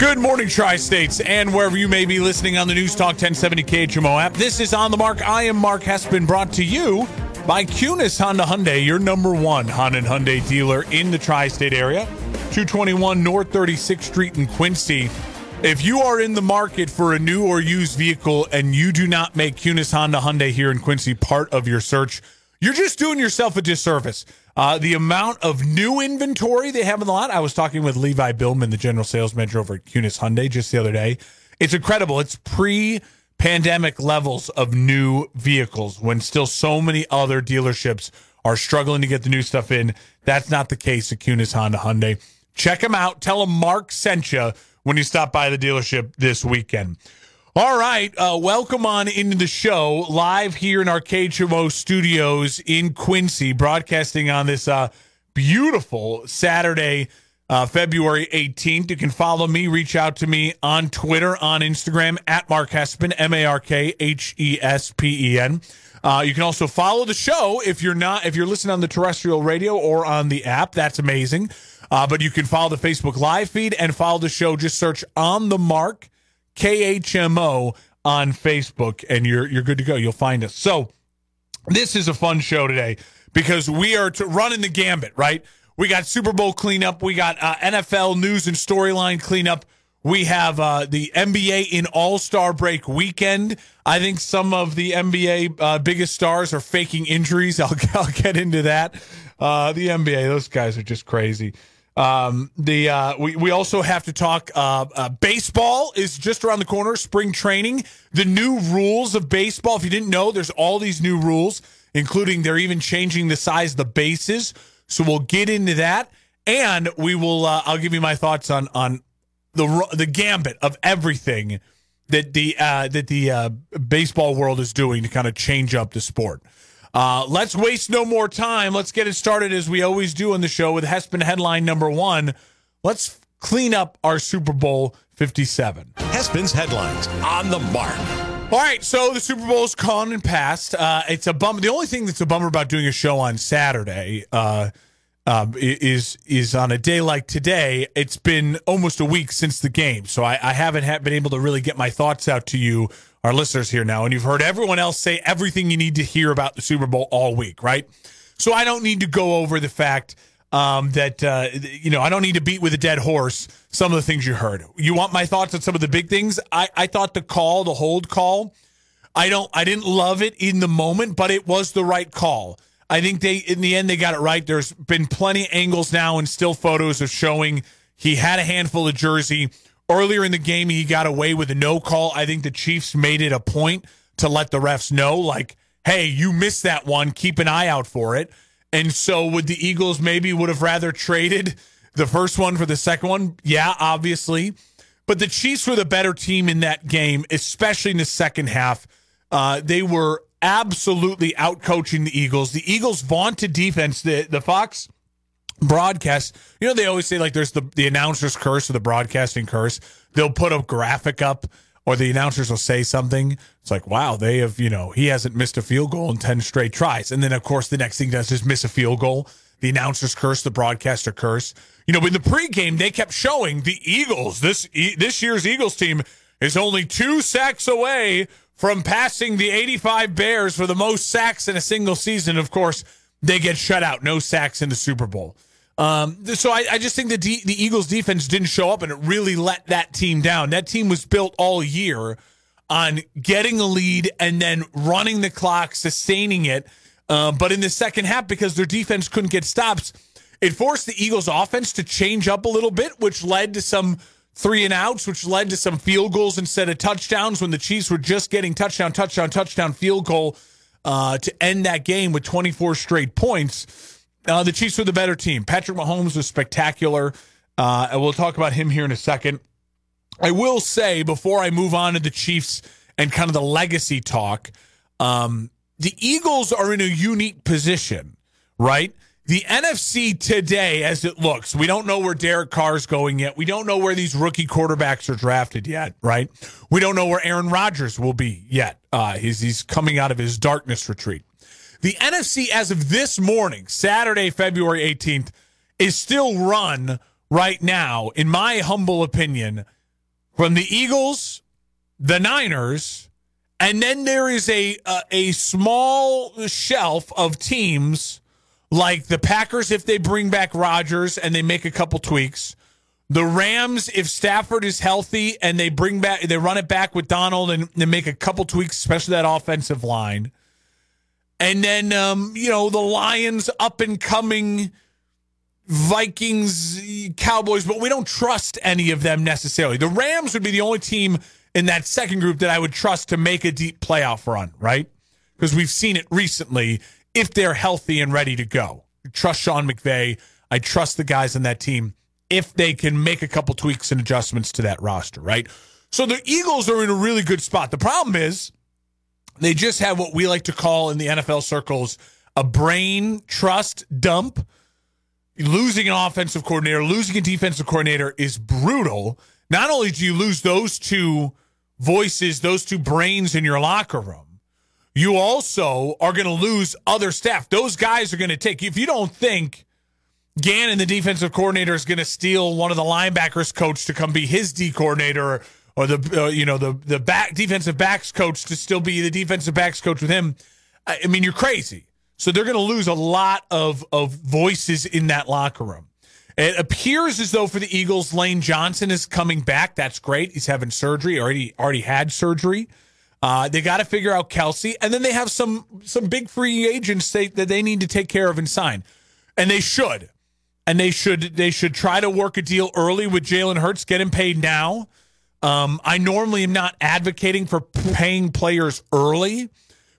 Good morning, Tri States, and wherever you may be listening on the News Talk 1070 KHMO app. This is On the Mark. I am Mark Hespen, brought to you by Kunes Honda Hyundai, your number one Honda and Hyundai dealer in the tri state area, 221 North 36th Street in Quincy. If you are in the market for a new or used vehicle and you do not make Kunes Honda Hyundai here in Quincy part of your search, you're just doing yourself a disservice. Uh, the amount of new inventory they have in the lot. I was talking with Levi Billman, the general sales manager over at Kunes Hyundai, just the other day. It's incredible. It's pre pandemic levels of new vehicles when still so many other dealerships are struggling to get the new stuff in. That's not the case at Kunes Honda Hyundai. Check them out. Tell them Mark sent you when you stop by the dealership this weekend. All right, uh, welcome on into the show live here in our KHMO studios in Quincy, broadcasting on this uh, beautiful Saturday uh, February 18th. You can follow me, reach out to me on Twitter, on Instagram at Mark Hespen, M A R K H E S P E N. Uh, you can also follow the show if you're not if you're listening on the terrestrial radio or on the app. That's amazing. Uh, but you can follow the Facebook live feed and follow the show. Just search on the mark KHMO on Facebook, and you're you're good to go. You'll find us. So this is a fun show today because we are running the gambit, right? We got Super Bowl cleanup. We got uh, NFL news and storyline cleanup. We have uh, the NBA in All Star break weekend. I think some of the NBA uh, biggest stars are faking injuries. I'll, I'll get into that. Uh, the NBA, those guys are just crazy. Um, the uh, we we also have to talk. Uh, uh, baseball is just around the corner. Spring training. The new rules of baseball. If you didn't know, there's all these new rules, including they're even changing the size of the bases. So we'll get into that, and we will. Uh, I'll give you my thoughts on on the the gambit of everything that the uh, that the uh, baseball world is doing to kind of change up the sport. Uh, let's waste no more time. Let's get it started as we always do on the show with Hespen headline number one. Let's clean up our Super Bowl 57. Hespen's headlines on the mark. All right, so the Super Bowl's gone and passed. Uh, it's a bummer. The only thing that's a bummer about doing a show on Saturday uh, um, is is on a day like today. It's been almost a week since the game, so I, I haven't ha- been able to really get my thoughts out to you, our listeners here now. And you've heard everyone else say everything you need to hear about the Super Bowl all week, right? So I don't need to go over the fact um, that uh, you know I don't need to beat with a dead horse some of the things you heard. You want my thoughts on some of the big things? I, I thought the call, the hold call, I don't I didn't love it in the moment, but it was the right call. I think they in the end they got it right. There's been plenty of angles now and still photos of showing he had a handful of jersey. Earlier in the game, he got away with a no call. I think the Chiefs made it a point to let the refs know, like, hey, you missed that one. Keep an eye out for it. And so would the Eagles maybe would have rather traded the first one for the second one? Yeah, obviously. But the Chiefs were the better team in that game, especially in the second half. Uh, they were absolutely outcoaching the Eagles. The Eagles' vaunted defense, the, the Fox broadcast, you know, they always say like there's the, the announcer's curse or the broadcasting curse. They'll put a graphic up or the announcers will say something. It's like, wow, they have, you know, he hasn't missed a field goal in 10 straight tries. And then, of course, the next thing does is miss a field goal. The announcers curse, the broadcaster curse. You know, in the pregame, they kept showing the Eagles, this, this year's Eagles team is only two sacks away from passing the 85 Bears for the most sacks in a single season. Of course, they get shut out. No sacks in the Super Bowl. Um, so I, I, just think the, the Eagles defense didn't show up and it really let that team down. That team was built all year on getting a lead and then running the clock, sustaining it. Uh, but in the second half, because their defense couldn't get stops, it forced the Eagles offense to change up a little bit, which led to some three and outs, which led to some field goals instead of touchdowns when the Chiefs were just getting touchdown, touchdown, touchdown, field goal uh, to end that game with 24 straight points. Uh, the Chiefs were the better team. Patrick Mahomes was spectacular. Uh, and we'll talk about him here in a second. I will say before I move on to the Chiefs and kind of the legacy talk, um, the Eagles are in a unique position, right? The NFC today, as it looks, we don't know where Derek Carr's going yet. We don't know where these rookie quarterbacks are drafted yet, right? We don't know where Aaron Rodgers will be yet. Uh, he's, he's coming out of his darkness retreat. The NFC, as of this morning, Saturday, February 18th, is still run right now, in my humble opinion, from the Eagles, the Niners, and then there is a a, a small shelf of teams like the Packers if they bring back Rodgers and they make a couple tweaks. The Rams, if Stafford is healthy and they bring back, they run it back with Donald and they make a couple tweaks, especially that offensive line. And then, um, you know, the Lions up and coming Vikings, Cowboys, but we don't trust any of them necessarily. The Rams would be the only team in that second group that I would trust to make a deep playoff run, right? Because we've seen it recently if they're healthy and ready to go. Trust Sean McVay. I trust the guys on that team if they can make a couple tweaks and adjustments to that roster, right? So the Eagles are in a really good spot. The problem is they just have what we like to call in the NFL circles a brain trust dump losing an offensive coordinator, losing a defensive coordinator is brutal. Not only do you lose those two voices, those two brains in your locker room, you also are going to lose other staff. Those guys are going to take, if you don't think Gannon, the defensive coordinator, is going to steal one of the linebackers coach to come be his D coordinator or, the, uh, you know, the, the back defensive backs coach to still be the defensive backs coach with him. I mean, you're crazy. So they're going to lose a lot of, of voices in that locker room. It appears as though for the Eagles, Lane Johnson is coming back. That's great. He's having surgery, already already had surgery. Uh, they got to figure out Kelce, and then they have some some big free agents that they need to take care of and sign, and they should, and they should they should try to work a deal early with Jalen Hurts, get him paid now. Um, I normally am not advocating for paying players early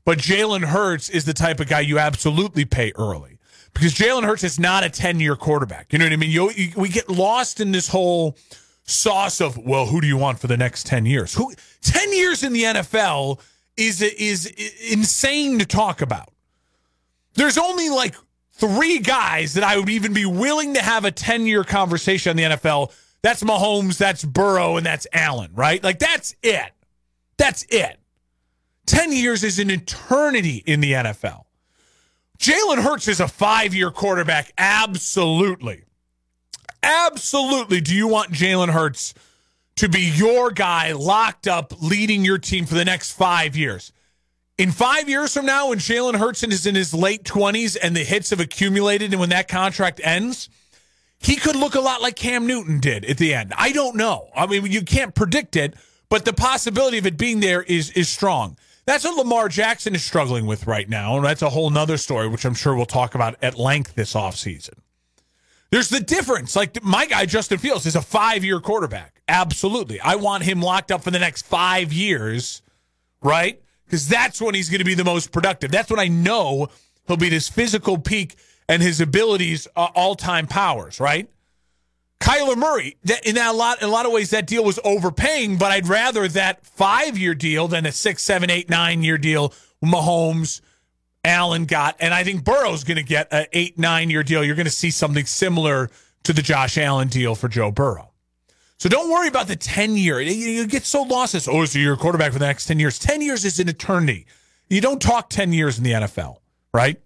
but Jalen Hurts is the type of guy you absolutely pay early because Jalen Hurts is not a 10 year quarterback. You know what I mean? You, you, we get lost in this whole sauce of, well, who do you want for the next 10 years? Who 10 years in the NFL is, is insane to talk about. There's only like three guys that I would even be willing to have a 10 year conversation on the NFL. That's Mahomes, that's Burrow, and that's Allen, right? Like that's it. That's it. 10 years is an eternity in the NFL. Jalen Hurts is a five year quarterback. Absolutely. Absolutely. Do you want Jalen Hurts to be your guy locked up leading your team for the next five years? In five years from now, when Jalen Hurts is in his late 20s and the hits have accumulated, and when that contract ends, he could look a lot like Cam Newton did at the end. I don't know. I mean, you can't predict it, but the possibility of it being there is is strong. That's what Lamar Jackson is struggling with right now. And that's a whole nother story, which I'm sure we'll talk about at length this offseason. There's the difference. Like my guy, Justin Fields, is a five year quarterback. Absolutely. I want him locked up for the next five years, right? Because that's when he's going to be the most productive. That's when I know he'll be his physical peak and his abilities, uh, all time powers, right? Kyler Murray, in that a lot in a lot of ways, that deal was overpaying, but I'd rather that five year deal than a six, seven, eight, nine year deal Mahomes, Allen got. And I think Burrow's going to get an eight, nine year deal. You're going to see something similar to the Josh Allen deal for Joe Burrow. So don't worry about the 10 year. You get so lost as, oh, so you're a quarterback for the next 10 years. 10 years is an eternity. You don't talk 10 years in the NFL, right?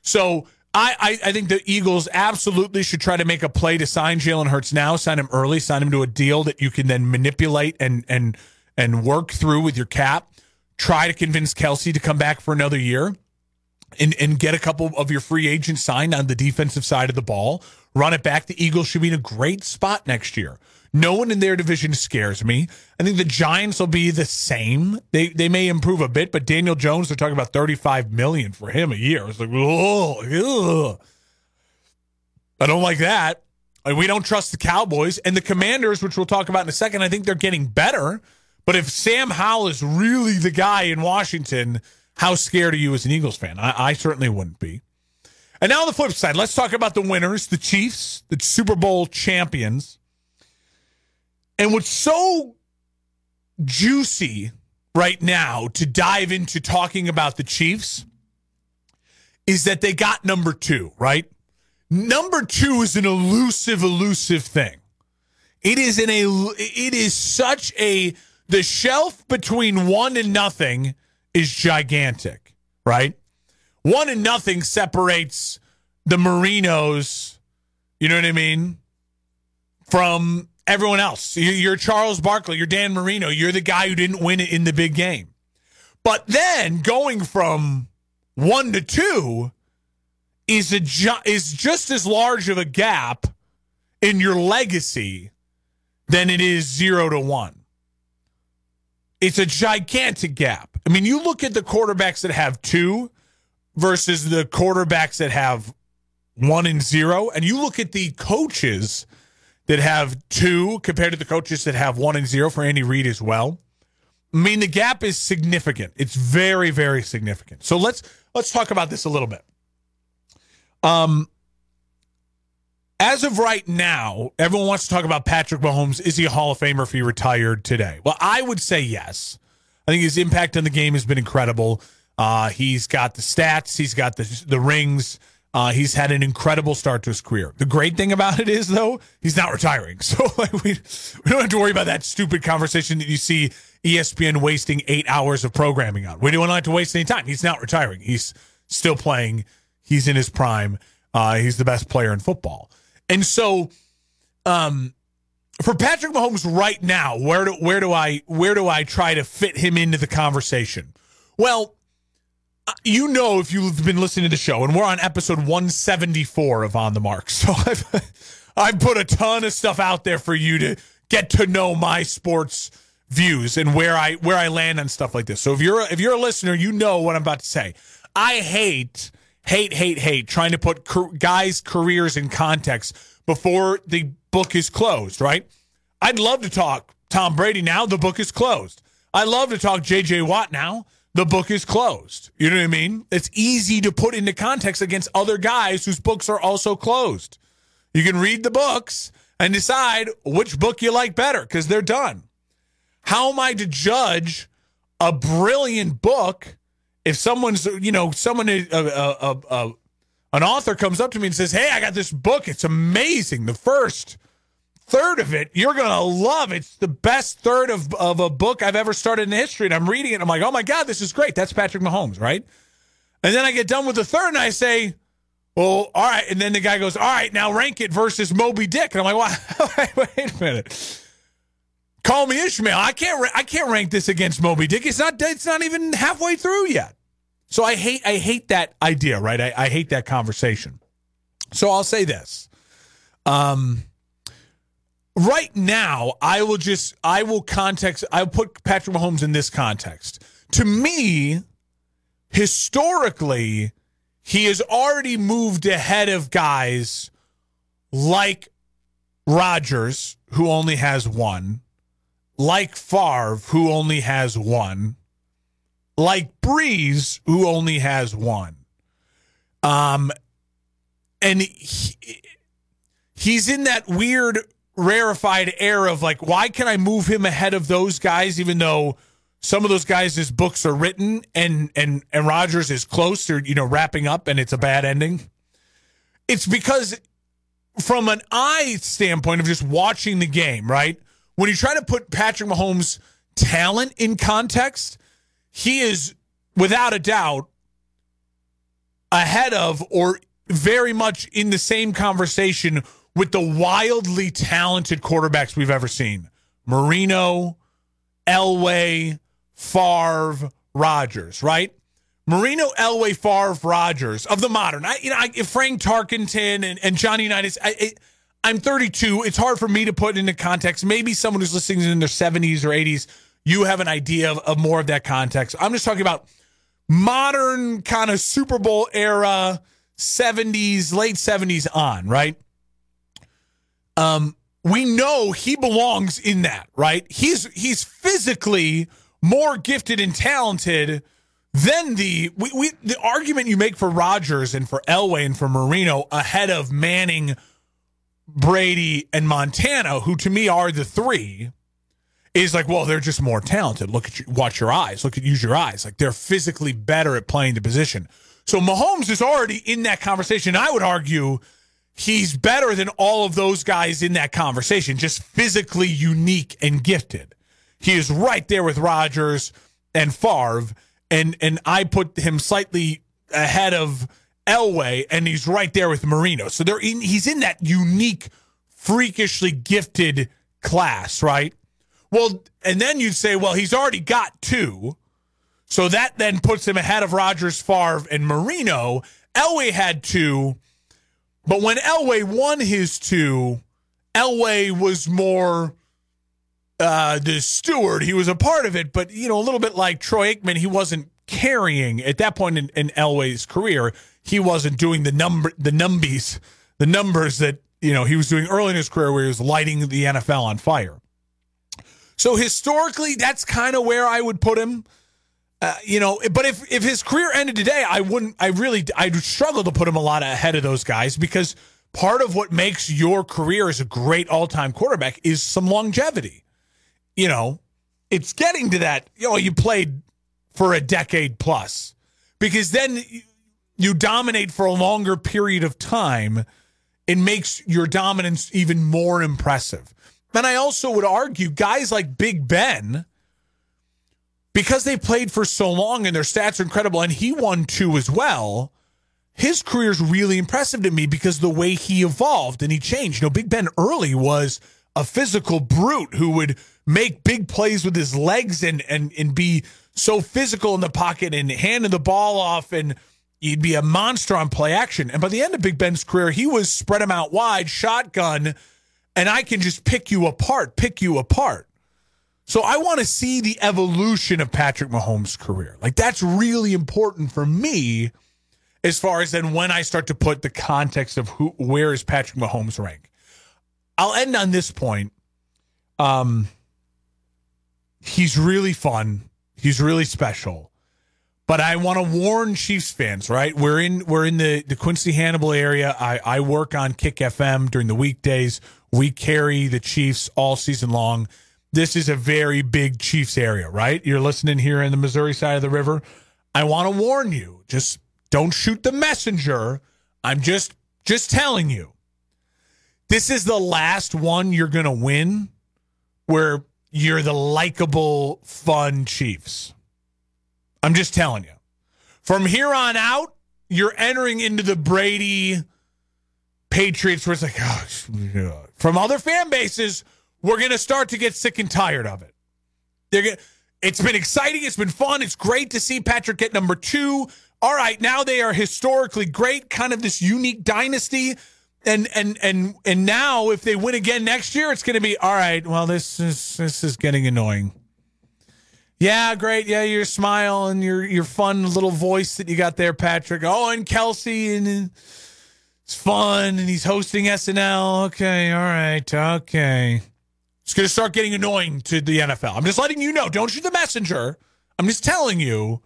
So I, I, I, think the Eagles absolutely should try to make a play to sign Jalen Hurts now, sign him early, sign him to a deal that you can then manipulate and and and work through with your cap. Try to convince Kelce to come back for another year and, and get a couple of your free agents signed on the defensive side of the ball. Run it back. The Eagles should be in a great spot next year. No one in their division scares me. I think the Giants will be the same. They they may improve a bit, but Daniel Jones, they're talking about 35 million for him a year. It's like, oh, I don't like that. we don't trust the Cowboys and the Commanders, which we'll talk about in a second. I think they're getting better. But if Sam Howell is really the guy in Washington, how scared are you as an Eagles fan? I, I certainly wouldn't be. And now on the flip side, let's talk about the winners, the Chiefs, the Super Bowl champions. And what's so juicy right now to dive into talking about the Chiefs is that they got number two, right? Number two is an elusive, elusive thing. It is in a it is such a the shelf between one and nothing is gigantic, right? One and nothing separates the Marinos, you know what I mean, from everyone else. You're Charles Barkley, you're Dan Marino, you're the guy who didn't win it in the big game. But then going from one to two is a is just as large of a gap in your legacy than it is zero to one. It's a gigantic gap. I mean, you look at the quarterbacks that have two versus the quarterbacks that have one and zero, and you look at the coaches that have two compared to the coaches that have one and zero for Andy Reid as well. I mean, the gap is significant. It's very, very significant. So let's let's talk about this a little bit. Um, as of right now, everyone wants to talk about Patrick Mahomes. Is he a Hall of Famer if he retired today? Well, I would say yes. I think his impact on the game has been incredible. Uh, he's got the stats, he's got the the rings. Uh, he's had an incredible start to his career. The great thing about it is, though, he's not retiring. So like, we, we don't have to worry about that stupid conversation that you see ESPN wasting eight hours of programming on. We don't have to waste any time. He's not retiring. He's still playing. He's in his prime. Uh, he's the best player in football. And so, um, for Patrick Mahomes right now, where do where do I where do I try to fit him into the conversation? Well, uh, you know if you've been listening to the show, and we're on episode 174 of On the Mark, so I've I've put a ton of stuff out there for you to get to know my sports views and where I where I land on stuff like this. So if you're a, if you're a listener, you know what I'm about to say. I hate hate hate hate trying to put guys' careers in context before the book is closed. Right? I'd love to talk Tom Brady now. The book is closed. I love to talk J.J. Watt now the book is closed. You know what I mean? It's easy to put into context against other guys whose books are also closed. You can read the books and decide which book you like better because they're done. How am I to judge a brilliant book if someone's, you know, someone, a, a, a, an author comes up to me and says, Hey, I got this book. It's amazing. The first third of it you're going to love. It. It's the best third of, of a book I've ever started in history. And I'm reading it. I'm like, oh my God, this is great. That's Patrick Mahomes, right? And then I get done with the third and I say, well, all right. And then the guy goes, all right, now rank it versus Moby Dick. And I'm like, wait, a minute. Call me Ishmael. I can't. I can't rank this against Moby Dick. It's not. It's not even halfway through yet. So I hate. I hate that idea. Right. I, I hate that conversation. So I'll say this. Um, right now, I will just I will context I'll put Patrick Mahomes in this context. To me, historically, he has already moved ahead of guys like Rodgers, who only has one, like Favre, who only has one, like Brees, who only has one. Um, and he, he's in that weird rarefied air of like, why can I move him ahead of those guys, even though some of those guys' books are written and and and Rodgers is close to you know wrapping up and it's a bad ending. It's because from an eye standpoint of just watching the game, right? When you try to put Patrick Mahomes' talent in context, he is without a doubt ahead of or very much in the same conversation with the wildly talented quarterbacks we've ever seen Marino, Elway, Favre, Rodgers, right? Marino, Elway, Favre, Rodgers of the modern. I, you know, I, Frank Tarkenton and, and Johnny Unitas. I, I'm 32. It's hard for me to put into context. Maybe someone who's listening in their 70s or 80s, you have an idea of, of more of that context. I'm just talking about modern kind of Super Bowl era, 70s, late 70s on, right? um, we know he belongs in that, right? He's he's physically more gifted and talented than the we, we the argument you make for Rodgers and for Elway and for Marino ahead of Manning, Brady, and Montana, who to me are the three, is like, well, they're just more talented. Look at you, watch your eyes. Look at use your eyes. Like they're physically better at playing the position. So Mahomes is already in that conversation. I would argue he's better than all of those guys in that conversation, just physically unique and gifted. He is right there with Rodgers and Favre, and and I put him slightly ahead of Elway, and he's right there with Marino. So they're in, he's in that unique, freakishly gifted class, right? Well, and then you'd say, well, he's already got two. So that then puts him ahead of Rodgers, Favre, and Marino. Elway had two, but when Elway won his two, Elway was more uh, the steward. He was a part of it, but you know, a little bit like Troy Aikman, he wasn't carrying at that point in, in Elway's career. He wasn't doing the number, the numbies, the numbers that you know he was doing early in his career, where he was lighting the NFL on fire. So historically, that's kind of where I would put him. Uh, you know, but if if his career ended today, I wouldn't. I really, I'd struggle to put him a lot ahead of those guys because part of what makes your career as a great all time quarterback is some longevity. You know, it's getting to that. You know, you played for a decade plus because then you dominate for a longer period of time. It makes your dominance even more impressive. And I also would argue guys like Big Ben because they played for so long and their stats are incredible, and he won two as well. His career is really impressive to me because the way he evolved and he changed. You know, Big Ben early was a physical brute who would make big plays with his legs and and and be so physical in the pocket and handing the ball off and he'd be a monster on play action. And by the end of Big Ben's career, he was spread him out wide, shotgun, and I can just pick you apart, pick you apart. So I want to see the evolution of Patrick Mahomes' career. Like that's really important for me as far as then when I start to put the context of who where is Patrick Mahomes rank. I'll end on this point. Um he's really fun. He's really special. But I want to warn Chiefs fans, right? We're in we're in the, the Quincy Hannibal area. I, I work on Kick FM during the weekdays. We carry the Chiefs all season long this is a very big Chiefs area, right? You're listening here in the Missouri side of the river. I want to warn you, just don't shoot the messenger. I'm just just telling you. This is the last one you're going to win where you're the likable fun Chiefs. I'm just telling you. From here on out, you're entering into the Brady Patriots where it's like, oh, from other fan bases, we're going to start to get sick and tired of it. They're gonna, it's been exciting. It's been fun. It's great to see Patrick get number two. All right, now they are historically great, kind of this unique dynasty. And and and and now if they win again next year, it's going to be all right. Well, this is this is getting annoying. Yeah, great. Yeah, your smile and your your fun little voice that you got there, Patrick. Oh, and Kelce and it's fun and he's hosting SNL. Okay, all right, okay. It's going to start getting annoying to the NFL. I'm just letting you know. Don't shoot the messenger. I'm just telling you.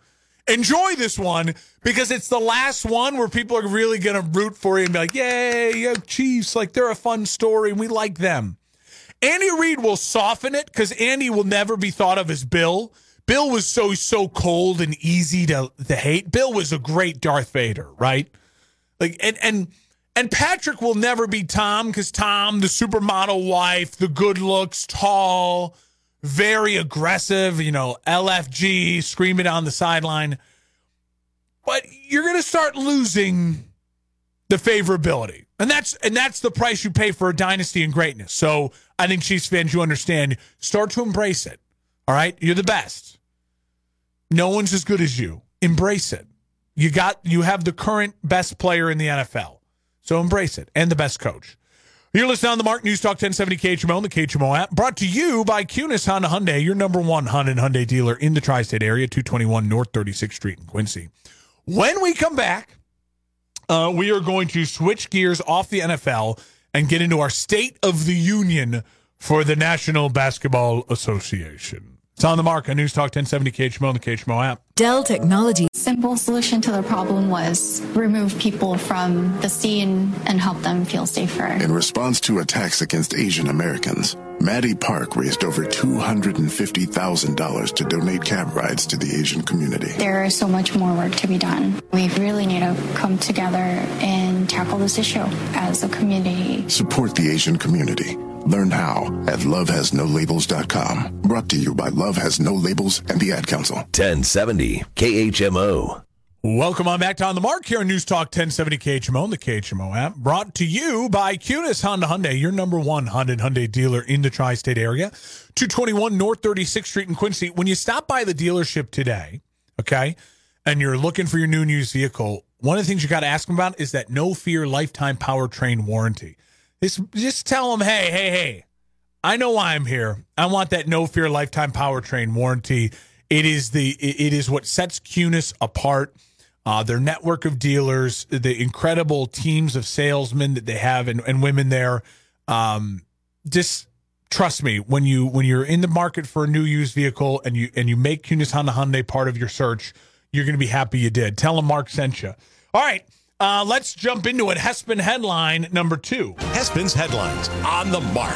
Enjoy this one because it's the last one where people are really going to root for you and be like, yay, Chiefs. Like, they're a fun story we like them. Andy Reid will soften it because Andy will never be thought of as Bill. Bill was so, so cold and easy to, to hate. Bill was a great Darth Vader, right? Like, and, and, and Patrick will never be Tom because Tom, the supermodel wife, the good looks, tall, very aggressive, you know, LFG, screaming on the sideline. But you're going to start losing the favorability. And that's and that's the price you pay for a dynasty and greatness. So I think Chiefs fans, you understand, start to embrace it. All right? You're the best. No one's as good as you. Embrace it. You got you have the current best player in the NFL. So embrace it and the best coach. You're listening on the Mark News Talk 1070 KHMO and the KHMO app. Brought to you by Kunes Honda Hyundai, your number one Honda and Hyundai dealer in the tri-state area, 221 North 36th Street in Quincy. When we come back, uh, we are going to switch gears off the NFL and get into our State of the Union for the National Basketball Association. It's on the mark on News Talk 1070 KHMO and the KHMO app. Dell Technologies. Simple solution to the problem was remove people from the scene and help them feel safer. In response to attacks against Asian Americans, Maddie Park raised over $250,000 to donate cab rides to the Asian community. There is so much more work to be done. We really need to come together and tackle this issue as a community. Support the Asian community. Learn how at lovehasnolabels.com. Brought to you by Love Has No Labels and the Ad Council. 1070 KHMO. Welcome on back to On the Mark here on News Talk 1070 KHMO and the KHMO app. Brought to you by Kunes Honda Hyundai, your number one Honda and Hyundai dealer in the tri state area. 221 North 36th Street in Quincy. When you stop by the dealership today, okay, and you're looking for your new and used vehicle, one of the things you got to ask them about is that no fear lifetime powertrain warranty. Just, just tell them, hey, hey, hey, I know why I'm here. I want that no fear lifetime powertrain warranty. It is the it is what sets Kunes apart. Uh, their network of dealers, the incredible teams of salesmen that they have and, and women there. Um, just trust me when you when you're in the market for a new used vehicle and you and you make Kunes Honda Hyundai part of your search, you're going to be happy you did. Tell them Mark sent you. All right. Uh, let's jump into it. Hespen headline number two. Hespen's headlines on the mark.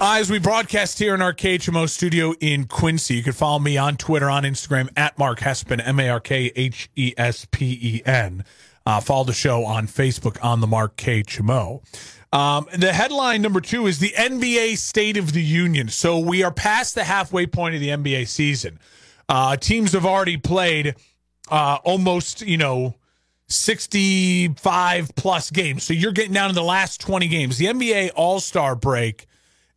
Uh, as we broadcast here in our KHMO studio in Quincy, you can follow me on Twitter, on Instagram at Mark Hespen, M A R K H E S P E N. Uh, follow the show on Facebook on the Mark KHMO. Um, the headline number two is the NBA State of the Union. So we are past the halfway point of the NBA season. Uh, teams have already played uh, almost, you know, 65 plus games. So you're getting down to the last 20 games. The NBA All Star break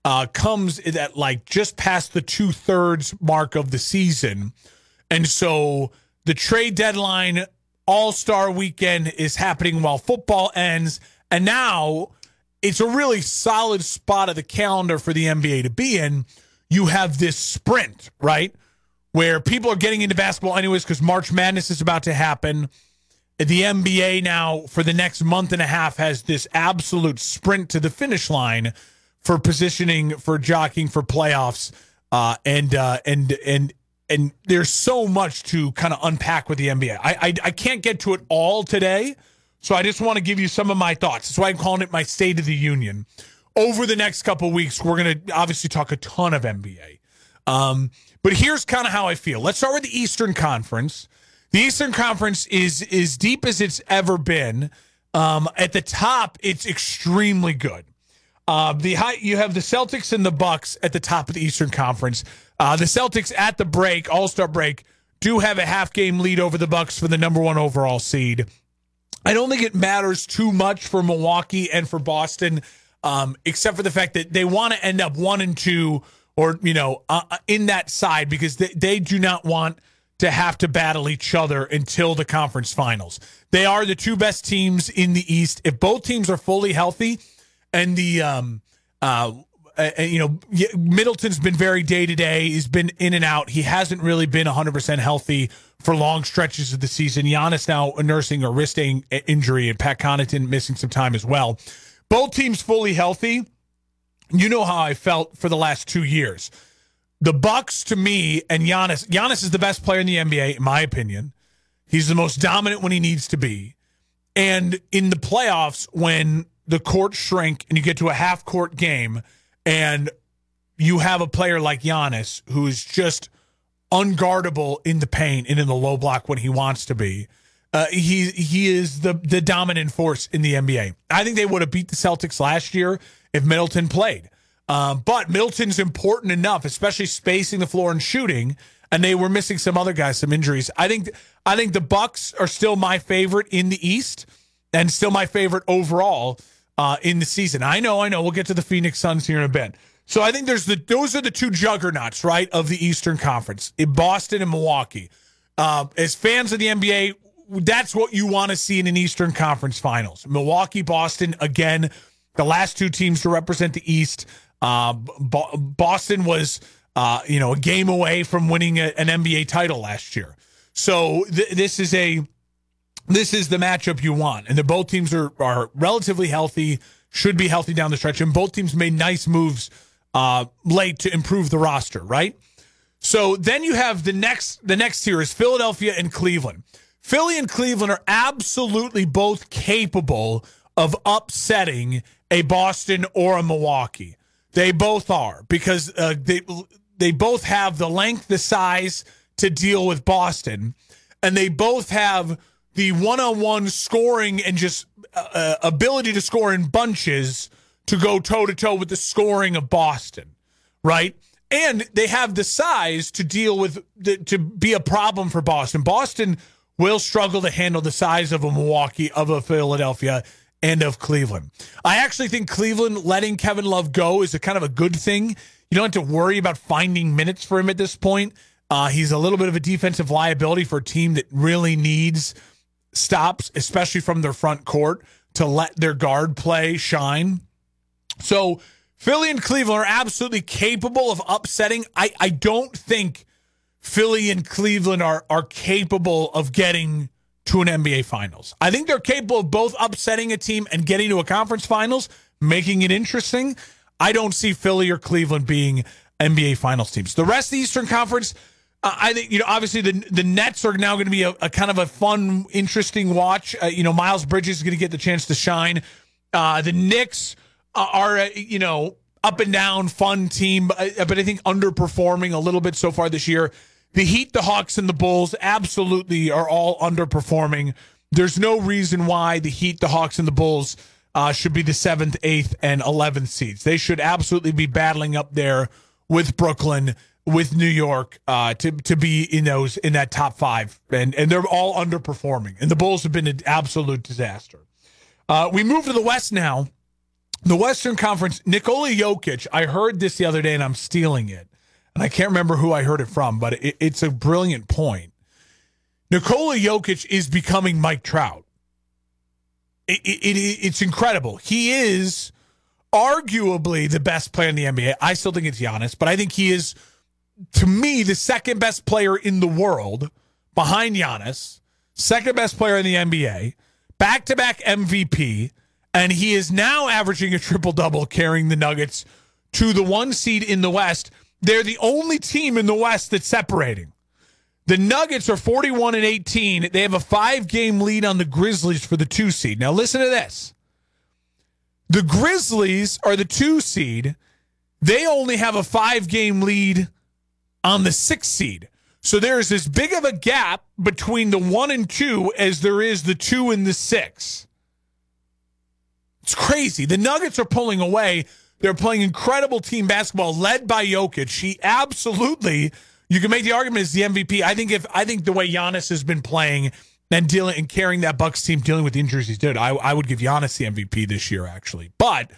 uh, comes at like just past the two thirds mark of the season. And so the trade deadline All Star weekend is happening while football ends. And now it's a really solid spot of the calendar for the NBA to be in. You have this sprint, right? Where people are getting into basketball anyways because March Madness is about to happen the NBA now for the next month and a half has this absolute sprint to the finish line for positioning, for jockeying, for playoffs, uh, and uh, and and and there's so much to kind of unpack with the NBA. I, I I can't get to it all today, so I just want to give you some of my thoughts. That's why I'm calling it my State of the Union. Over the next couple weeks, we're going to obviously talk a ton of NBA. Um, but here's kind of how I feel. Let's start with the Eastern Conference. The Eastern Conference is as deep as it's ever been. Um, at the top, it's extremely good. Uh, the high, you have the Celtics and the Bucks at the top of the Eastern Conference. Uh, the Celtics at the break, All Star break, do have a half game lead over the Bucks for the number one overall seed. I don't think it matters too much for Milwaukee and for Boston, um, except for the fact that they want to end up one and two, or you know, uh, in that side because they, they do not want to have to battle each other until the conference finals. They are the two best teams in the East. If both teams are fully healthy, and the um uh, uh you know Middleton's been very day to day. He's been in and out. He hasn't really been 100 percent healthy for long stretches of the season. Giannis now nursing a wrist injury, and Pat Connaughton missing some time as well. Both teams fully healthy. You know how I felt for the last two years the Bucks to me and Giannis. Giannis is the best player in the NBA, in my opinion. He's the most dominant when he needs to be. And in the playoffs, when the court shrink and you get to a half court game and you have a player like Giannis who is just unguardable in the paint and in the low block when he wants to be. Uh, he he is the the dominant force in the NBA. I think they would have beat the Celtics last year if Middleton played. Um, but Middleton's important enough, especially spacing the floor and shooting. And they were missing some other guys, some injuries. I think I think the Bucks are still my favorite in the East, and still my favorite overall uh, in the season. I know, I know. We'll get to the Phoenix Suns here in a bit. So I think there's the those are the two juggernauts, right, of the Eastern Conference, in Boston and Milwaukee. Uh, as fans of the NBA, that's what you want to see in an Eastern Conference Finals. Milwaukee, Boston, again, the last two teams to represent the East. Uh, Boston was, uh, you know, a game away from winning a, an NBA title last year. So th- this is a this is the matchup you want, and the both teams are are relatively healthy, should be healthy down the stretch, and both teams made nice moves uh, late to improve the roster, right? So then you have the next the next tier is Philadelphia and Cleveland. Philly and Cleveland are absolutely both capable of upsetting a Boston or a Milwaukee. They both are because uh, they they both have the length, the size to deal with Boston, and they both have the one-on-one scoring and just uh, uh ability to score in bunches to go toe to toe with the scoring of Boston, right? And they have the size to deal with the, to be a problem for Boston. Boston will struggle to handle the size of a Milwaukee, of a Philadelphia, and of Cleveland. I actually think Cleveland letting Kevin Love go is a kind of a good thing. You don't have to worry about finding minutes for him at this point. Uh, he's a little bit of a defensive liability for a team that really needs stops, especially from their front court, to let their guard play shine. So Philly and Cleveland are absolutely capable of upsetting. I, I don't think Philly and Cleveland are are capable of getting to an NBA Finals. I think they're capable of both upsetting a team and getting to a conference finals, making it interesting. I don't see Philly or Cleveland being NBA Finals teams. The rest of the Eastern Conference, uh, I think you know obviously the the Nets are now going to be a, a, kind of a fun, interesting watch. Uh, you know Mikal Bridges is going to get the chance to shine. Uh, the Knicks are uh, you know up and down, fun team, uh, but I think underperforming a little bit so far this year. The Heat, the Hawks, and the Bulls absolutely are all underperforming. There's no reason why the Heat, the Hawks, and the Bulls uh, should be the seventh, eighth, and eleventh seeds. They should absolutely be battling up there with Brooklyn, with New York, uh, to to be in those in that top five, and and they're all underperforming. And the Bulls have been an absolute disaster. Uh, we move to the West now. The Western Conference, Nikola Jokic. I heard this the other day, and I'm stealing it and I can't remember who I heard it from, but it, it's a brilliant point. Nikola Jokic is becoming Mike Trout. It, it, it's incredible. He is arguably the best player in the NBA. I still think it's Giannis, but I think he is, to me, the second best player in the world behind Giannis, second best player in the NBA, back to back MVP, and he is now averaging a triple double, carrying the Nuggets to the one seed in the West. They're the only team in the West that's separating. The Nuggets are 41 and 18. They have a five game lead on the Grizzlies for the two seed. Now, listen to this the Grizzlies are the two seed. They only have a five game lead on the six seed. So there is as big of a gap between the one and two as there is the two and the six. It's crazy. The Nuggets are pulling away. They're playing incredible team basketball led by Jokic. He absolutely, you can make the argument is the MVP. I think if I think the way Giannis has been playing and dealing and carrying that Bucks team, dealing with the injuries he's did, I, I would give Giannis the MVP this year actually. But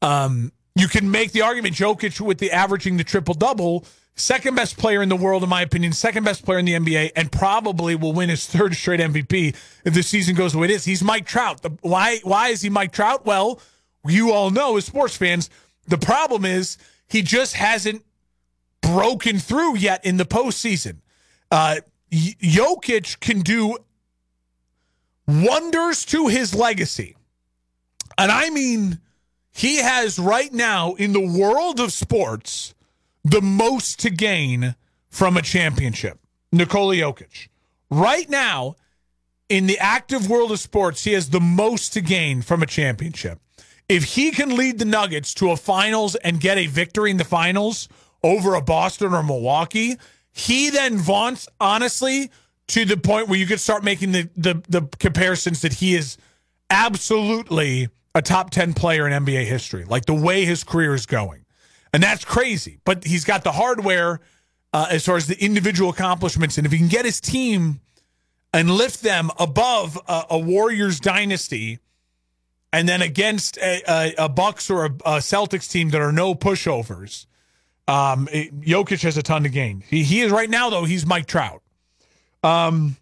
um, you can make the argument Jokic with the averaging the triple double, second best player in the world in my opinion, second best player in the NBA, and probably will win his third straight MVP if the season goes the way it is. He's Mike Trout. Why why is he Mike Trout? Well, you all know as sports fans the problem is he just hasn't broken through yet in the postseason. Uh, Jokic can do wonders to his legacy. And I mean, he has right now in the world of sports the most to gain from a championship. Nikola Jokic. Right now, in the active world of sports, he has the most to gain from a championship if he can lead the Nuggets to a finals and get a victory in the finals over a Boston or Milwaukee, he then vaunts honestly to the point where you could start making the the, the comparisons that he is absolutely a top 10 player in NBA history, like the way his career is going. And that's crazy. But he's got the hardware uh, as far as the individual accomplishments. And if he can get his team and lift them above a, a Warriors dynasty and then against a, a, a Bucks or a, a, Celtics team that are no pushovers, um, it, Jokic has a ton to gain. He, he is right now though. He's Mike Trout. Um,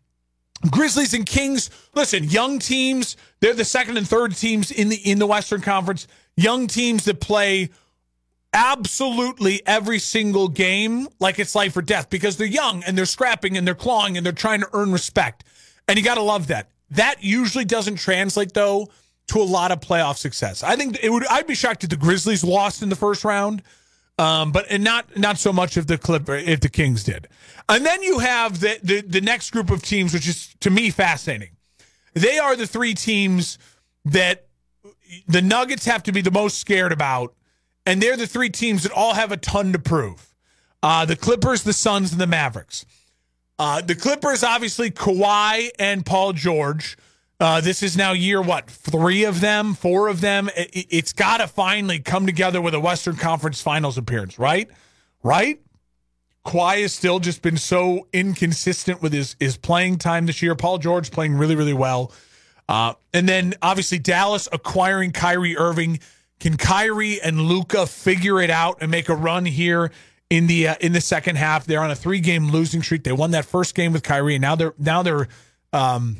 Grizzlies and Kings. Listen, young teams. They're the second and third teams in the in the Western Conference. Young teams that play absolutely every single game like it's life or death because they're young and they're scrapping and they're clawing and they're trying to earn respect. And you got to love that. That usually doesn't translate though to a lot of playoff success. I think it would. I'd be shocked if the Grizzlies lost in the first round. Um, but and not not so much if the Clipper if the Kings did. And then you have the, the the next group of teams, which is to me fascinating. They are the three teams that the Nuggets have to be the most scared about, and they're the three teams that all have a ton to prove. Uh, the Clippers, the Suns, and the Mavericks. Uh, the Clippers, obviously, Kawhi and Paul George. Uh, this is now year what three of them, four of them. It, has got to finally come together with a Western Conference Finals appearance, right? Right. Kawhi has still just been so inconsistent with his his playing time this year. Paul George playing really really well, uh, and then obviously Dallas acquiring Kyrie Irving. Can Kyrie and Luka figure it out and make a run here in the uh, in the second half? They're on a three game losing streak. They won that first game with Kyrie, and now they're now they're um,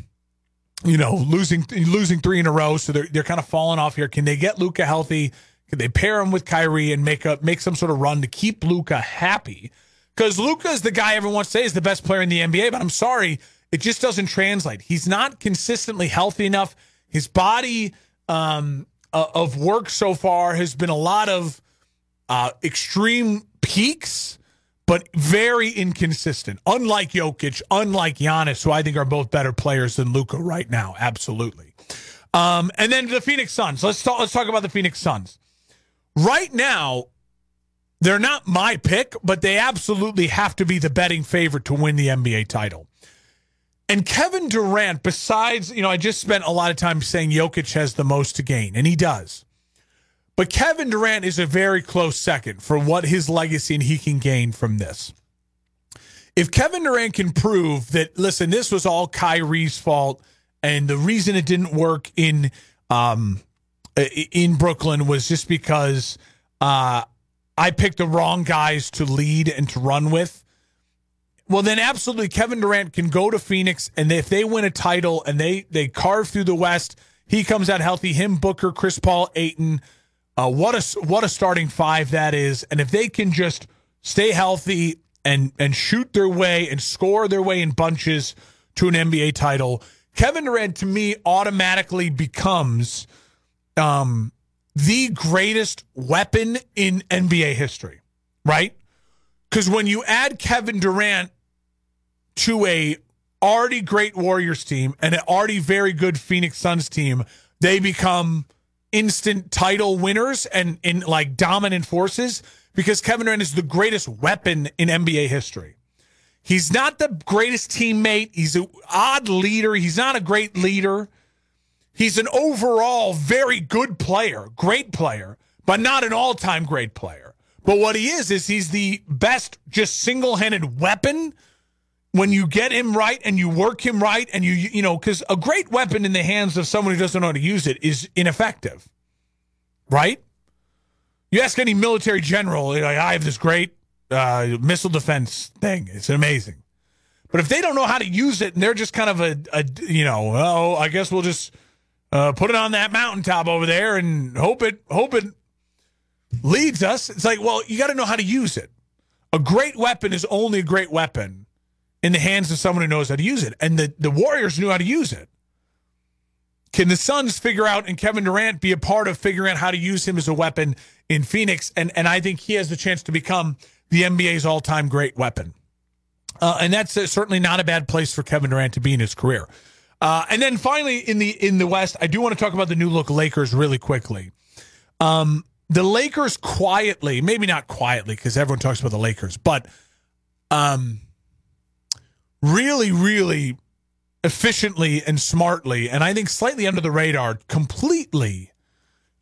you know, losing losing three in a row, so they're they're kind of falling off here. Can they get Luka healthy? Can they pair him with Kyrie and make a make some sort of run to keep Luka happy? Because Luka is the guy everyone wants to say is the best player in the NBA, but I'm sorry, it just doesn't translate. He's not consistently healthy enough. His body um, uh, of work so far has been a lot of uh, extreme peaks but very inconsistent. Unlike Jokic, unlike Giannis, who I think are both better players than Luka right now. Absolutely. Um, and then the Phoenix Suns. Let's talk. Let's talk about the Phoenix Suns. Right now, they're not my pick, but they absolutely have to be the betting favorite to win the NBA title. And Kevin Durant, besides, you know, I just spent a lot of time saying Jokic has the most to gain, and he does. But Kevin Durant is a very close second for what his legacy and he can gain from this. If Kevin Durant can prove that, listen, this was all Kyrie's fault, and the reason it didn't work in um, in Brooklyn was just because uh, I picked the wrong guys to lead and to run with. Well, then absolutely, Kevin Durant can go to Phoenix, and if they win a title and they they carve through the West, he comes out healthy. Him, Booker, Chris Paul, Ayton uh, what a what a starting five that is, and if they can just stay healthy and and shoot their way and score their way in bunches to an NBA title, Kevin Durant to me automatically becomes um, the greatest weapon in NBA history, right? Because when you add Kevin Durant to a already great Warriors team and an already very good Phoenix Suns team, they become instant title winners and in like dominant forces because Kevin Durant is the greatest weapon in NBA history. He's not the greatest teammate. He's an odd leader. He's not a great leader. He's an overall very good player, great player, but not an all time great player. But what he is, is he's the best just single handed weapon when you get him right and you work him right and you you know because a great weapon in the hands of someone who doesn't know how to use it is ineffective right? You ask any military general like, i have this great uh, missile defense thing. It's amazing. But if they don't know how to use it and they're just kind of a, a you know oh i guess we'll just uh, put it on that mountaintop over there and hope it hope it leads us. It's like well you got to know how to use it. A great weapon is only a great weapon in the hands of someone who knows how to use it. And the, the Warriors knew how to use it. Can the Suns figure out and Kevin Durant be a part of figuring out how to use him as a weapon in Phoenix? And and I think he has the chance to become the NBA's all time great weapon. Uh, and that's uh, certainly not a bad place for Kevin Durant to be in his career. Uh, and then finally in the in the West, I do want to talk about the new look Lakers really quickly. Um, the Lakers quietly, maybe not quietly because everyone talks about the Lakers, but um, really, really efficiently and smartly, and I think slightly under the radar, completely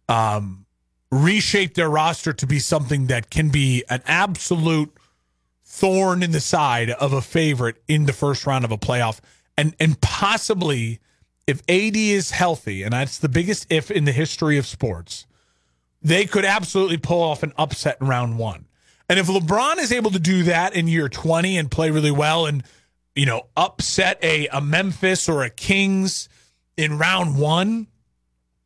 um, reshape their roster to be something that can be an absolute thorn in the side of a favorite in the first round of a playoff, and and possibly if AD is healthy, and that's the biggest if in the history of sports, they could absolutely pull off an upset in round one. And if LeBron is able to do that in year 20 and play really well and you know, upset a, a Memphis or a Kings in round one,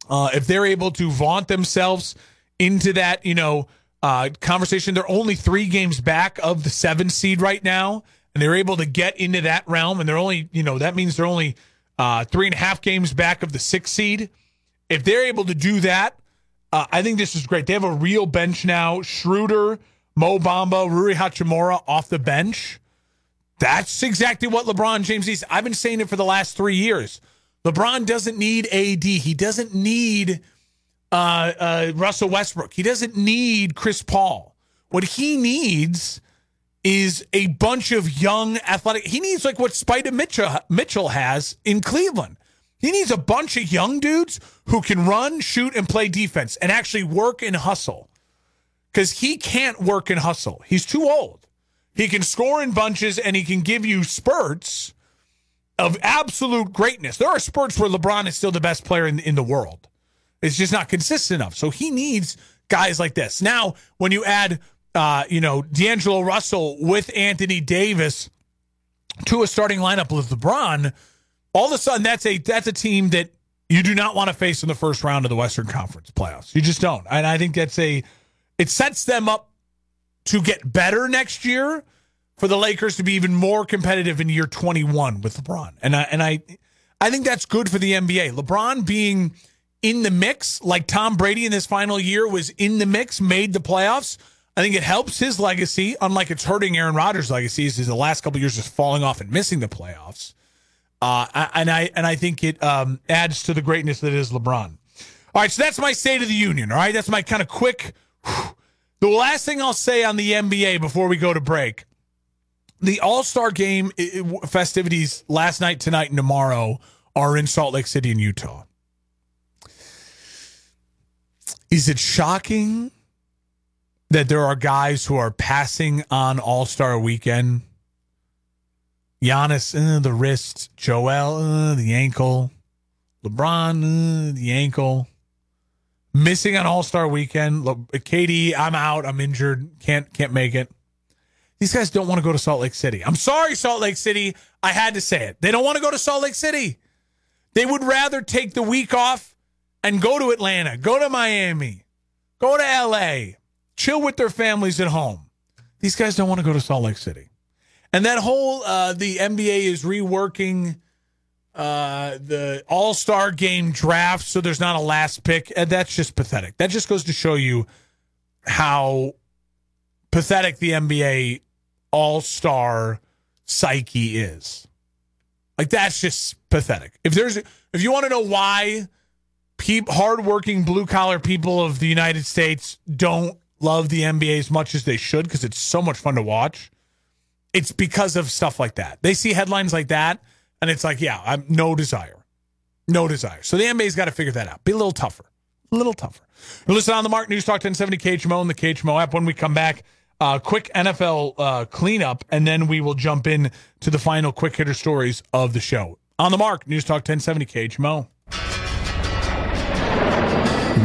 uh, if they're able to vaunt themselves into that, you know, uh, conversation, they're only three games back of the seven seed right now, and they're able to get into that realm, and they're only, you know, that means they're only uh, three and a half games back of the six seed. If they're able to do that, uh, I think this is great. They have a real bench now. Schroeder, Mo Bamba, Rui Hachimura off the bench. That's exactly what LeBron James needs. I've been saying it for the last three years. LeBron doesn't need AD. He doesn't need uh, uh, Russell Westbrook. He doesn't need Chris Paul. What he needs is a bunch of young athletic. He needs like what Spida Mitchell, Mitchell has in Cleveland. He needs a bunch of young dudes who can run, shoot, and play defense and actually work and hustle. Because he can't work and hustle. He's too old. He can score in bunches and he can give you spurts of absolute greatness. There are spurts where LeBron is still the best player in, in the world. It's just not consistent enough. So he needs guys like this. Now, when you add, uh, you know, D'Angelo Russell with Anthony Davis to a starting lineup with LeBron, all of a sudden that's a that's a team that you do not want to face in the first round of the Western Conference playoffs. You just don't. And I think that's a it sets them up to get better next year for the Lakers to be even more competitive in year 21 with LeBron. And I and I I think that's good for the NBA. LeBron being in the mix like Tom Brady in this final year was in the mix, made the playoffs. I think it helps his legacy, unlike it's hurting Aaron Rodgers' legacy, is the last couple years just falling off and missing the playoffs. Uh, and I and I think it um, adds to the greatness that is LeBron. All right, so that's my state of the union. All right, that's my kind of quick. Whew. The last thing I'll say on the NBA before we go to break the All Star Game festivities last night, tonight, and tomorrow are in Salt Lake City in Utah. Is it shocking that there are guys who are passing on All Star Weekend? Giannis, uh, the wrist. Joel, uh, the ankle. LeBron, uh, the ankle. Missing on All Star Weekend. KD, I'm out. I'm injured. Can't can't make it. These guys don't want to go to Salt Lake City. I'm sorry, Salt Lake City. I had to say it. They don't want to go to Salt Lake City. They would rather take the week off and go to Atlanta, go to Miami, go to LA, chill with their families at home. These guys don't want to go to Salt Lake City. And that whole uh, the NBA is reworking uh, the All Star Game draft, so there's not a last pick. And that's just pathetic. That just goes to show you how pathetic the NBA All Star psyche is. Like that's just pathetic. If there's if you want to know why peop, hardworking blue collar people of the United States don't love the NBA as much as they should because it's so much fun to watch, it's because of stuff like that. They see headlines like that and it's like, yeah, I'm no desire. No desire. So the NBA's got to figure that out. Be a little tougher. A little tougher. listen on the Mark News Talk 1070 KHMO and the KHMO app. When we come back, uh, quick NFL uh, cleanup, and then we will jump in to the final quick hitter stories of the show. On the mark, News Talk 1070 KHMO.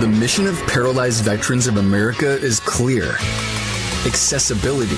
The mission of Paralyzed Veterans of America is clear accessibility.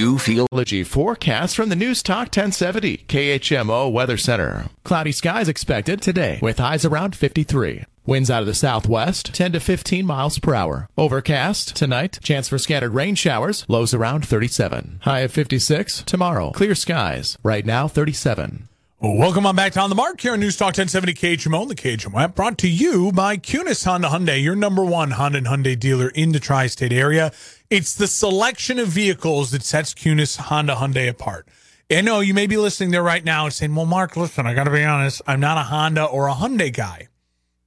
Do you feel Allergy forecast from the News Talk 1070 KHMO Weather Center. Cloudy skies expected today with highs around 53. Winds out of the southwest 10 to 15 miles per hour. Overcast tonight, chance for scattered rain showers, lows around 37. High of 56 tomorrow. Clear skies. Right now 37. Welcome on back to On the Mark here on News Talk 1070 KHMO and the KHMO app brought to you by Kunes Honda Hyundai, your number one Honda and Hyundai dealer in the tri-state area. It's the selection of vehicles that sets Kunes Honda Hyundai apart. I know you may be listening there right now and saying, well, Mark, listen, I got to be honest. I'm not a Honda or a Hyundai guy.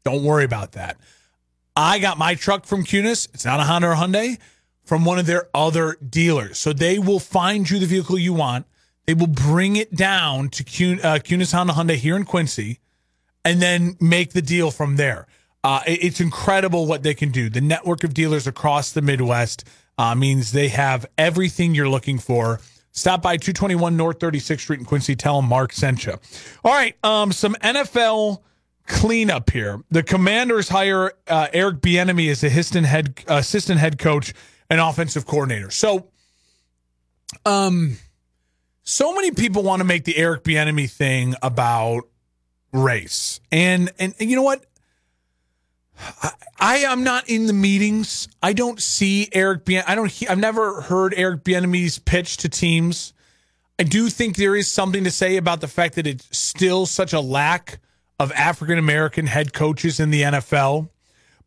Don't worry about that. I got my truck from Kunes. It's not a Honda or Hyundai from one of their other dealers. So they will find you the vehicle you want they will bring it down to Cun- uh, Kunes Honda Hyundai here in Quincy, and then make the deal from there. Uh, it's incredible what they can do. The network of dealers across the Midwest uh, means they have everything you're looking for. Stop by 221 North 36th Street in Quincy. Tell Mark sent you. All right, um, some NFL cleanup here. The Commanders hire uh, Eric Bieniemy as assistant head assistant head coach and offensive coordinator. So, um, so many people want to make the Eric Bieniemy thing about race, and and, and you know what? I, I am not in the meetings. I don't see Eric. Bien- I don't. He- I've never heard Eric Bieniemy's pitch to teams. I do think there is something to say about the fact that it's still such a lack of African American head coaches in the NFL.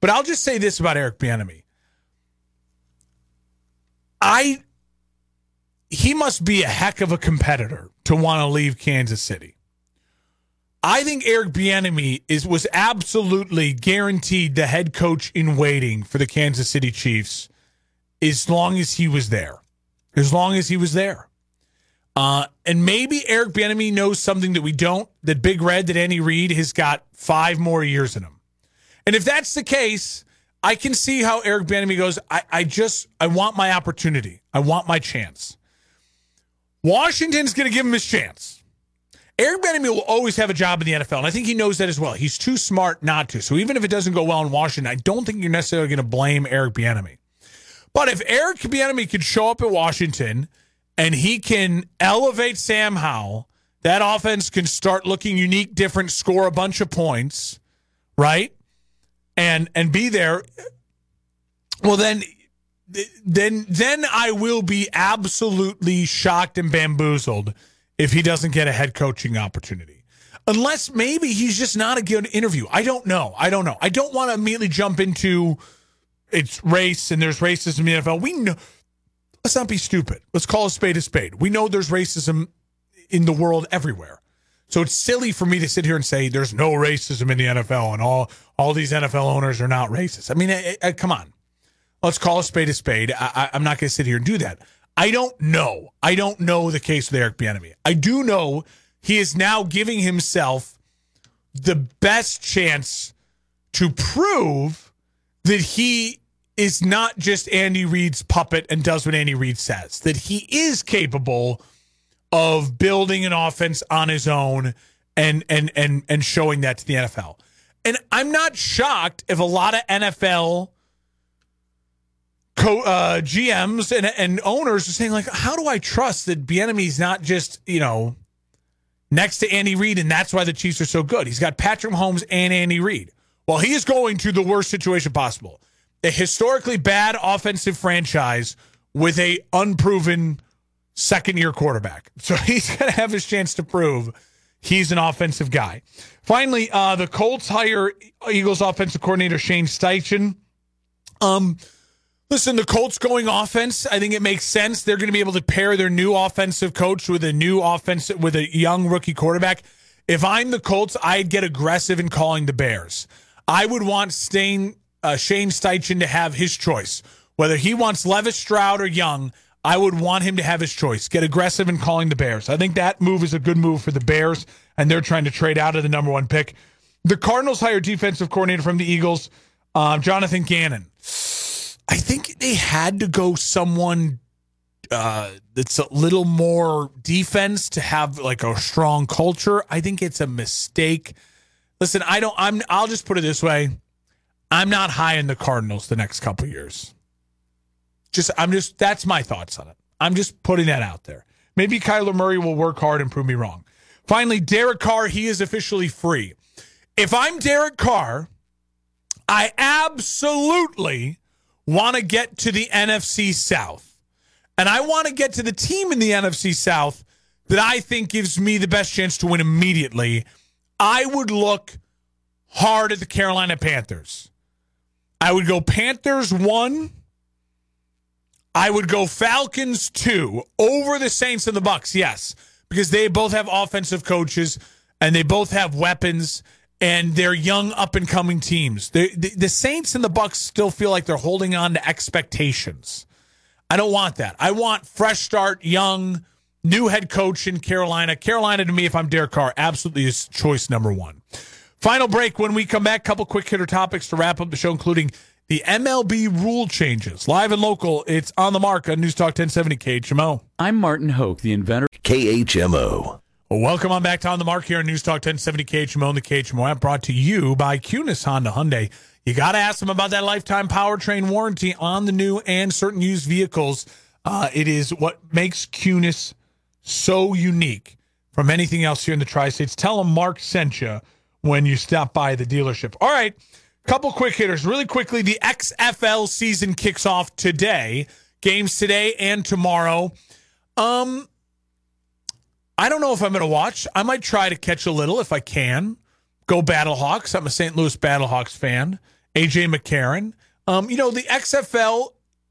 But I'll just say this about Eric Bieniemy. I he must be a heck of a competitor to want to leave Kansas City. I think Eric Bieniemy is was absolutely guaranteed the head coach in waiting for the Kansas City Chiefs as long as he was there. As long as he was there. Uh, and maybe Eric Bieniemy knows something that we don't. That Big Red, that Andy Reid has got five more years in him. And if that's the case, I can see how Eric Bieniemy goes. I, I just I want my opportunity. I want my chance. Washington's going to give him his chance. Eric Bieniemy will always have a job in the NFL, and I think he knows that as well. He's too smart not to. So even if it doesn't go well in Washington, I don't think you're necessarily going to blame Eric Bieniemy. But if Eric Bieniemy could show up at Washington and he can elevate Sam Howell, that offense can start looking unique, different, score a bunch of points, right? And and be there. Well, then, then then I will be absolutely shocked and bamboozled if he doesn't get a head coaching opportunity. Unless maybe he's just not a good interview. I don't know. I don't know. I don't want to immediately jump into it's race and there's racism in the NFL. We know let's not be stupid. Let's call a spade a spade. We know there's racism in the world everywhere. So it's silly for me to sit here and say there's no racism in the NFL and all all these NFL owners are not racist. I mean, I, I, come on, let's call a spade a spade. I, am not going to sit here and do that. I don't know. I don't know the case with Eric Bieniemy. I do know he is now giving himself the best chance to prove that he is not just Andy Reid's puppet and does what Andy Reid says. That he is capable of building an offense on his own and and and and showing that to the NFL. And I'm not shocked if a lot of NFL co- uh, GMs and, and owners are saying like, how do I trust that Bieniemy's not just you know next to Andy Reid and that's why the Chiefs are so good? He's got Patrick Mahomes and Andy Reid. Well, he is going to the worst situation possible. A historically bad offensive franchise with a unproven second year quarterback. So he's going to have his chance to prove he's an offensive guy. Finally, uh, the Colts hire Eagles offensive coordinator Shane Steichen. Um, listen, the Colts going offense, I think it makes sense. They're going to be able to pair their new offensive coach with a new offensive with a young rookie quarterback. If I'm the Colts, I'd get aggressive in calling the Bears. I would want Stain, uh, Shane Steichen to have his choice. Whether he wants Levis Stroud or Young, I would want him to have his choice. Get aggressive in calling the Bears. I think that move is a good move for the Bears, and they're trying to trade out of the number one pick. The Cardinals hired defensive coordinator from the Eagles, uh, Jonathan Gannon. I think they had to go someone uh, that's a little more defense to have like a strong culture. I think it's a mistake. Listen, I don't. I'm. I'll just put it this way. I'm not high in the Cardinals the next couple years. Just, I'm just. That's my thoughts on it. I'm just putting that out there. Maybe Kyler Murray will work hard and prove me wrong. Finally, Derek Carr. He is officially free. If I'm Derek Carr, I absolutely want to get to the NFC South. And I want to get to the team in the NFC South that I think gives me the best chance to win immediately. I would look hard at the Carolina Panthers. I would go Panthers one. I would go Falcons two over the Saints and the Bucks. Yes, because they both have offensive coaches and they both have weapons and they're young up and coming teams. The, the, Saints and the Bucks still feel like they're holding on to expectations. I don't want that. I want fresh start, young, new head coach in Carolina. Carolina to me, if I'm Derek Carr, absolutely is choice number one. Final break when we come back. Couple quick hitter topics to wrap up the show, including the MLB rule changes. Live and local, it's on the mark on News Talk 1070 KHMO. I'm Martin Hoke, the inventor. KHMO. Welcome on back to On the Mark here on News Talk 1070 KHMO and the KHMO app brought to you by Kunes Honda Hyundai. You got to ask them about that lifetime powertrain warranty on the new and certain used vehicles. Uh, it is what makes Kunes so unique from anything else here in the Tri States. Tell them Mark sent you when you stop by the dealership. All right, couple quick hitters. Really quickly, the XFL season kicks off today. Games today and tomorrow. Um, I don't know if I'm going to watch. I might try to catch a little if I can. Go Battlehawks. I'm a St. Louis Battlehawks fan. AJ McCarron. Um, you know, the XFL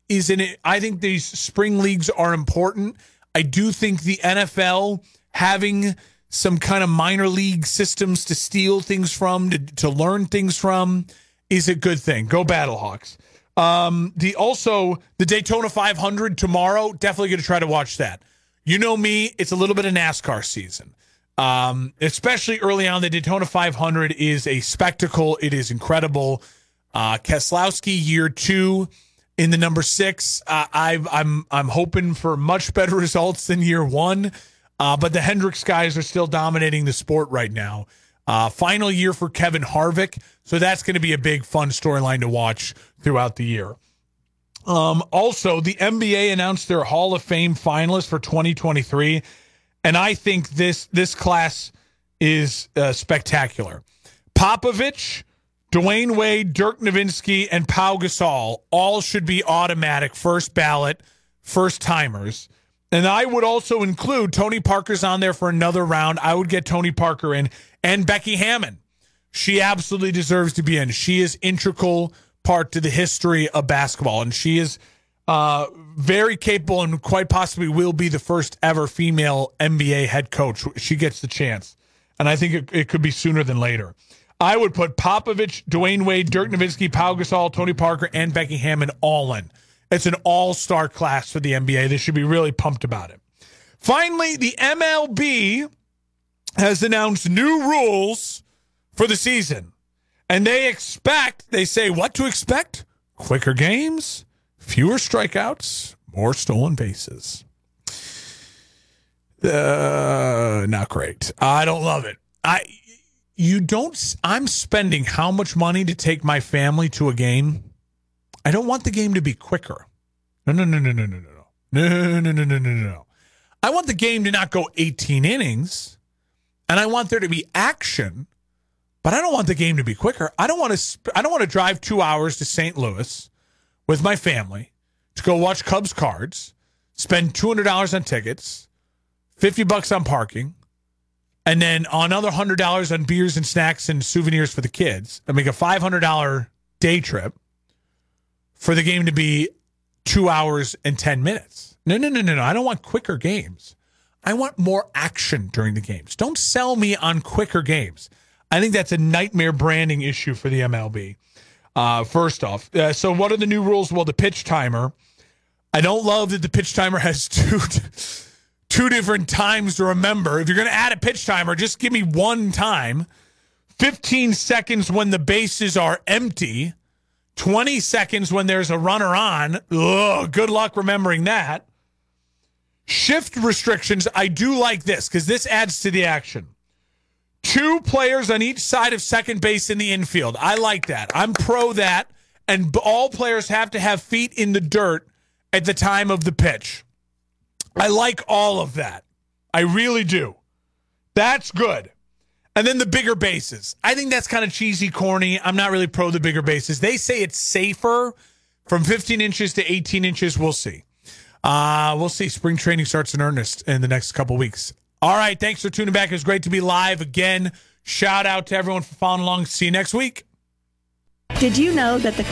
is in it. I think these spring leagues are important. I do think the NFL having some kind of minor league systems to steal things from, to, to learn things from, is a good thing. Go Battlehawks. Um, the also the Daytona 500 tomorrow. Definitely going to try to watch that. You know me, it's a little bit of NASCAR season. Um, especially early on, the Daytona 500 is a spectacle. It is incredible. Uh, Keselowski year two in the number six. Uh, i am I'm I'm hoping for much better results than year one. Uh, but the Hendrick's guys are still dominating the sport right now. Uh, final year for Kevin Harvick, so that's going to be a big fun storyline to watch throughout the year. Um, also, the NBA announced their Hall of Fame finalists for 2023, and I think this this class is uh, spectacular. Popovich, Dwyane Wade, Dirk Nowitzki, and Pau Gasol all should be automatic first ballot, first timers. And I would also include Tony Parker's on there for another round. I would get Tony Parker in and Becky Hammon. She absolutely deserves to be in. She is integral part to the history of basketball, and she is uh, very capable and quite possibly will be the first ever female NBA head coach. She gets the chance, and I think it, it could be sooner than later. I would put Popovich, Dwyane Wade, Dirk Nowitzki, Pau Gasol, Tony Parker, and Becky Hammon all in. It's an all-star class for the NBA. They should be really pumped about it. Finally, the MLB has announced new rules for the season. And they expect, they say what to expect? Quicker games, fewer strikeouts, more stolen bases. Uh, not great. I don't love it. I you don't I'm spending how much money to take my family to a game? I don't want the game to be quicker. No, no, no, no, no, no, no. No, no, no, no, no, no, no. I want the game to not go 18 innings and I want there to be action but I don't want the game to be quicker. I don't want to. Sp- I don't want to drive two hours to St. Louis with my family to go watch Cubs cards, spend two hundred dollars on tickets, fifty bucks on parking, and then another hundred dollars on beers and snacks and souvenirs for the kids, and make a five hundred dollar day trip for the game to be two hours and ten minutes. No, no, no, no, no. I don't want quicker games. I want more action during the games. Don't sell me on quicker games. I think that's a nightmare branding issue for the MLB. Uh, first off, uh, so what are the new rules? Well, the pitch timer. I don't love that the pitch timer has two two different times to remember. If you're going to add a pitch timer, just give me one time. 15 seconds when the bases are empty. 20 seconds when there's a runner on. Ugh, good luck remembering that. Shift restrictions. I do like this because this adds to the action. Two players on each side of second base in the infield. I like that. I'm pro that. And all players have to have feet in the dirt at the time of the pitch. I like all of that. I really do. That's good. And then the bigger bases. I think that's kind of cheesy, corny. I'm not really pro the bigger bases. They say it's safer from 15 inches to 18 inches. We'll see. Uh, we'll see. Spring training starts in earnest in the next couple weeks. All right. Thanks for tuning back. It was great to be live again. Shout out to everyone for following along. See you next week. Did you know that the